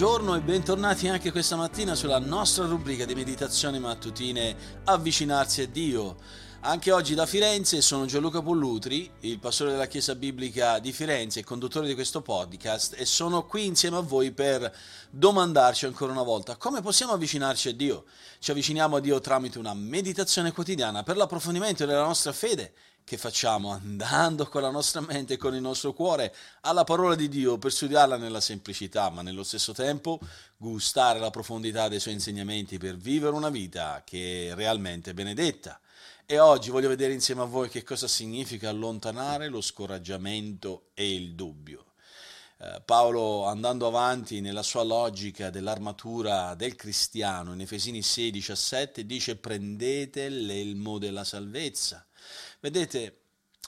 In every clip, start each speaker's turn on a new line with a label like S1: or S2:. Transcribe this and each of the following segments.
S1: buongiorno e bentornati anche questa mattina sulla nostra rubrica di meditazioni mattutine Avvicinarsi a Dio. Anche oggi da Firenze sono Gianluca Pollutri, il pastore della Chiesa Biblica di Firenze e conduttore di questo podcast e sono qui insieme a voi per domandarci ancora una volta come possiamo avvicinarci a Dio. Ci avviciniamo a Dio tramite una meditazione quotidiana per l'approfondimento della nostra fede che facciamo andando con la nostra mente e con il nostro cuore alla parola di Dio per studiarla nella semplicità, ma nello stesso tempo gustare la profondità dei suoi insegnamenti per vivere una vita che è realmente benedetta. E oggi voglio vedere insieme a voi che cosa significa allontanare lo scoraggiamento e il dubbio. Eh, Paolo, andando avanti nella sua logica dell'armatura del cristiano, in Efesini 6, 17, dice prendete l'elmo della salvezza Vedete,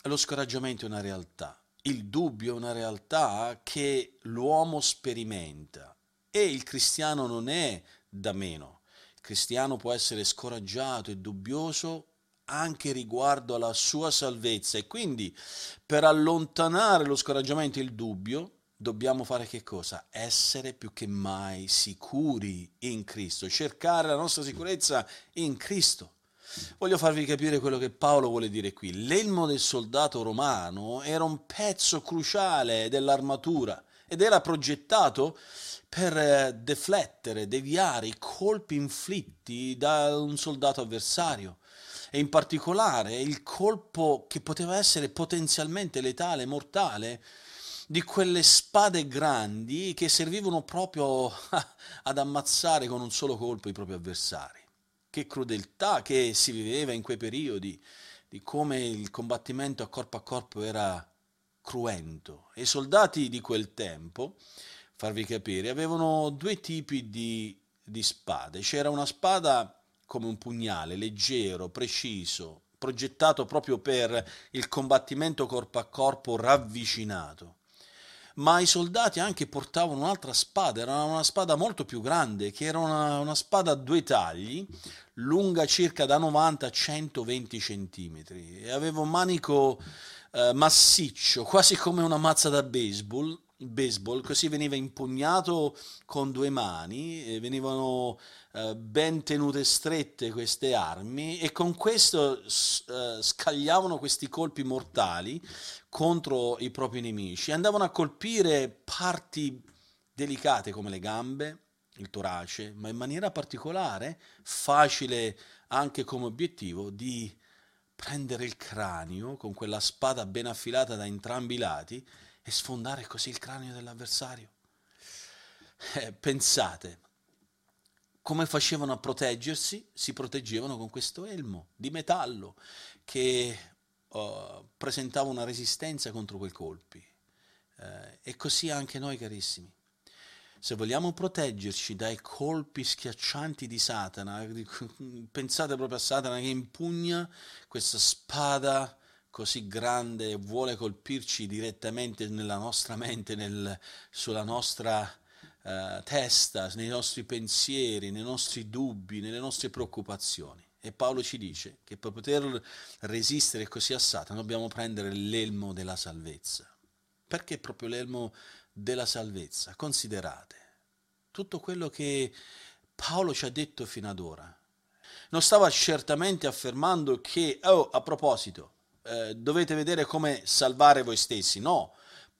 S1: lo scoraggiamento è una realtà, il dubbio è una realtà che l'uomo sperimenta e il cristiano non è da meno. Il cristiano può essere scoraggiato e dubbioso anche riguardo alla sua salvezza e quindi per allontanare lo scoraggiamento e il dubbio dobbiamo fare che cosa? Essere più che mai sicuri in Cristo, cercare la nostra sicurezza in Cristo. Voglio farvi capire quello che Paolo vuole dire qui. L'elmo del soldato romano era un pezzo cruciale dell'armatura ed era progettato per eh, deflettere, deviare i colpi inflitti da un soldato avversario e in particolare il colpo che poteva essere potenzialmente letale, mortale, di quelle spade grandi che servivano proprio ad ammazzare con un solo colpo i propri avversari che crudeltà che si viveva in quei periodi, di come il combattimento a corpo a corpo era cruento. I soldati di quel tempo, farvi capire, avevano due tipi di, di spade. C'era una spada come un pugnale, leggero, preciso, progettato proprio per il combattimento corpo a corpo ravvicinato ma i soldati anche portavano un'altra spada, era una spada molto più grande, che era una, una spada a due tagli, lunga circa da 90 a 120 centimetri, e aveva un manico eh, massiccio, quasi come una mazza da baseball, baseball, così veniva impugnato con due mani, venivano eh, ben tenute strette queste armi e con questo eh, scagliavano questi colpi mortali contro i propri nemici, andavano a colpire parti delicate come le gambe, il torace, ma in maniera particolare facile anche come obiettivo di prendere il cranio con quella spada ben affilata da entrambi i lati e sfondare così il cranio dell'avversario. Eh, pensate, come facevano a proteggersi? Si proteggevano con questo elmo di metallo che uh, presentava una resistenza contro quei colpi. Uh, e così anche noi, carissimi. Se vogliamo proteggerci dai colpi schiaccianti di Satana, pensate proprio a Satana che impugna questa spada così grande vuole colpirci direttamente nella nostra mente, nel, sulla nostra uh, testa, nei nostri pensieri, nei nostri dubbi, nelle nostre preoccupazioni. E Paolo ci dice che per poter resistere così a Satana dobbiamo prendere l'elmo della salvezza. Perché proprio l'elmo della salvezza? Considerate tutto quello che Paolo ci ha detto fino ad ora. Non stava certamente affermando che, oh, a proposito, eh, dovete vedere come salvare voi stessi. No,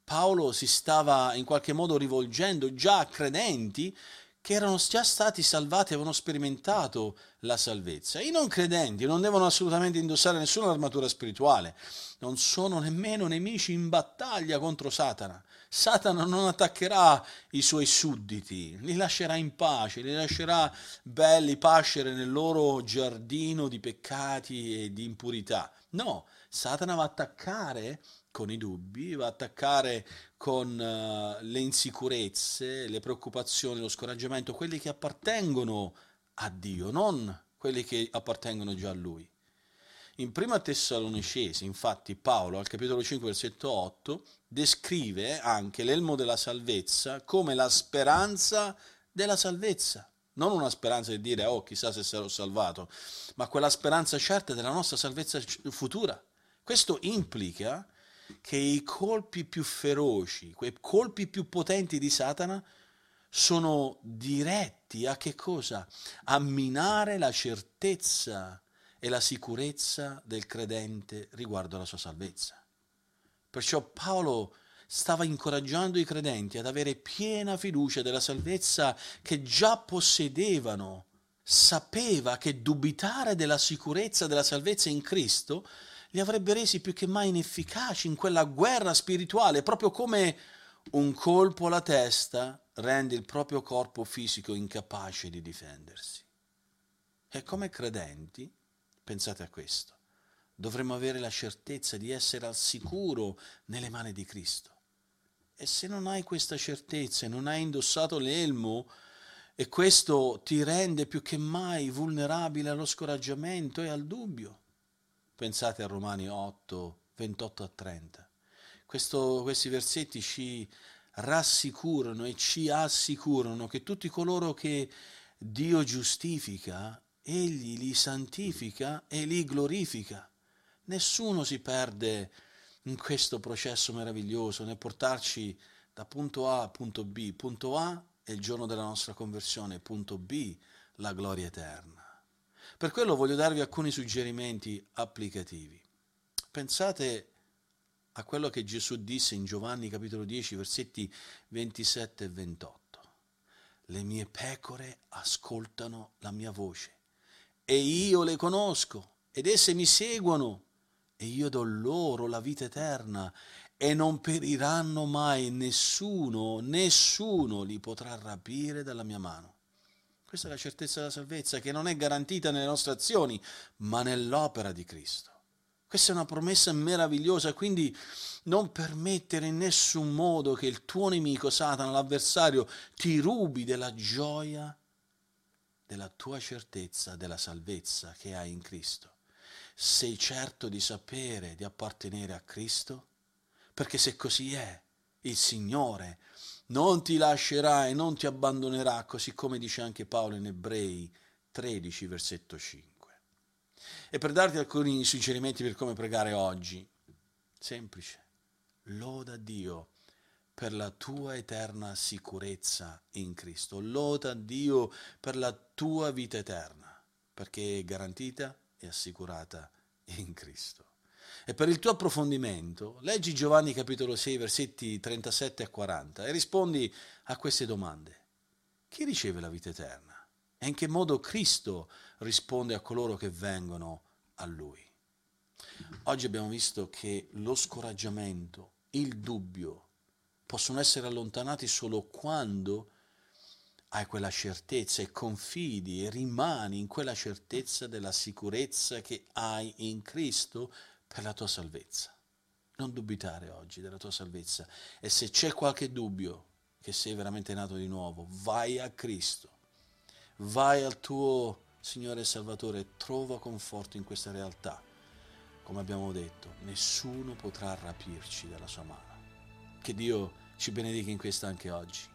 S1: Paolo si stava in qualche modo rivolgendo già a credenti che erano già stati salvati, avevano sperimentato la salvezza. I non credenti non devono assolutamente indossare nessuna armatura spirituale, non sono nemmeno nemici in battaglia contro Satana. Satana non attaccherà i suoi sudditi, li lascerà in pace, li lascerà belli pascere nel loro giardino di peccati e di impurità. No, Satana va a attaccare con i dubbi, va a attaccare con uh, le insicurezze, le preoccupazioni, lo scoraggiamento, quelli che appartengono a Dio, non quelli che appartengono già a Lui. In prima Tessalonicesi, infatti, Paolo al capitolo 5, versetto 8, descrive anche l'elmo della salvezza come la speranza della salvezza. Non una speranza di dire, oh, chissà se sarò salvato, ma quella speranza certa della nostra salvezza futura. Questo implica che i colpi più feroci, quei colpi più potenti di Satana, sono diretti a che cosa? A minare la certezza e la sicurezza del credente riguardo alla sua salvezza. Perciò Paolo stava incoraggiando i credenti ad avere piena fiducia della salvezza che già possedevano. Sapeva che dubitare della sicurezza della salvezza in Cristo li avrebbe resi più che mai inefficaci in quella guerra spirituale, proprio come un colpo alla testa rende il proprio corpo fisico incapace di difendersi. E come credenti, pensate a questo, dovremmo avere la certezza di essere al sicuro nelle mani di Cristo. E se non hai questa certezza e non hai indossato l'elmo, e questo ti rende più che mai vulnerabile allo scoraggiamento e al dubbio. Pensate a Romani 8, 28 a 30. Questo, questi versetti ci rassicurano e ci assicurano che tutti coloro che Dio giustifica, Egli li santifica e li glorifica. Nessuno si perde in questo processo meraviglioso nel portarci da punto A a punto B. Punto A è il giorno della nostra conversione, punto B la gloria eterna. Per quello voglio darvi alcuni suggerimenti applicativi. Pensate a quello che Gesù disse in Giovanni capitolo 10 versetti 27 e 28. Le mie pecore ascoltano la mia voce e io le conosco ed esse mi seguono e io do loro la vita eterna e non periranno mai nessuno, nessuno li potrà rapire dalla mia mano. Questa è la certezza della salvezza che non è garantita nelle nostre azioni, ma nell'opera di Cristo. Questa è una promessa meravigliosa, quindi non permettere in nessun modo che il tuo nemico, Satana, l'avversario, ti rubi della gioia, della tua certezza, della salvezza che hai in Cristo. Sei certo di sapere di appartenere a Cristo? Perché se così è, il Signore non ti lascerà e non ti abbandonerà, così come dice anche Paolo in Ebrei 13, versetto 5. E per darti alcuni suggerimenti per come pregare oggi, semplice, loda Dio per la tua eterna sicurezza in Cristo, loda Dio per la tua vita eterna, perché è garantita e assicurata in Cristo. E per il tuo approfondimento, leggi Giovanni capitolo 6, versetti 37 a 40 e rispondi a queste domande. Chi riceve la vita eterna? E in che modo Cristo risponde a coloro che vengono a Lui? Oggi abbiamo visto che lo scoraggiamento, il dubbio, possono essere allontanati solo quando hai quella certezza e confidi e rimani in quella certezza della sicurezza che hai in Cristo per la tua salvezza. Non dubitare oggi della tua salvezza e se c'è qualche dubbio che sei veramente nato di nuovo, vai a Cristo vai al tuo Signore e Salvatore trova conforto in questa realtà. Come abbiamo detto, nessuno potrà rapirci dalla sua mano. Che Dio ci benedica in questo anche oggi.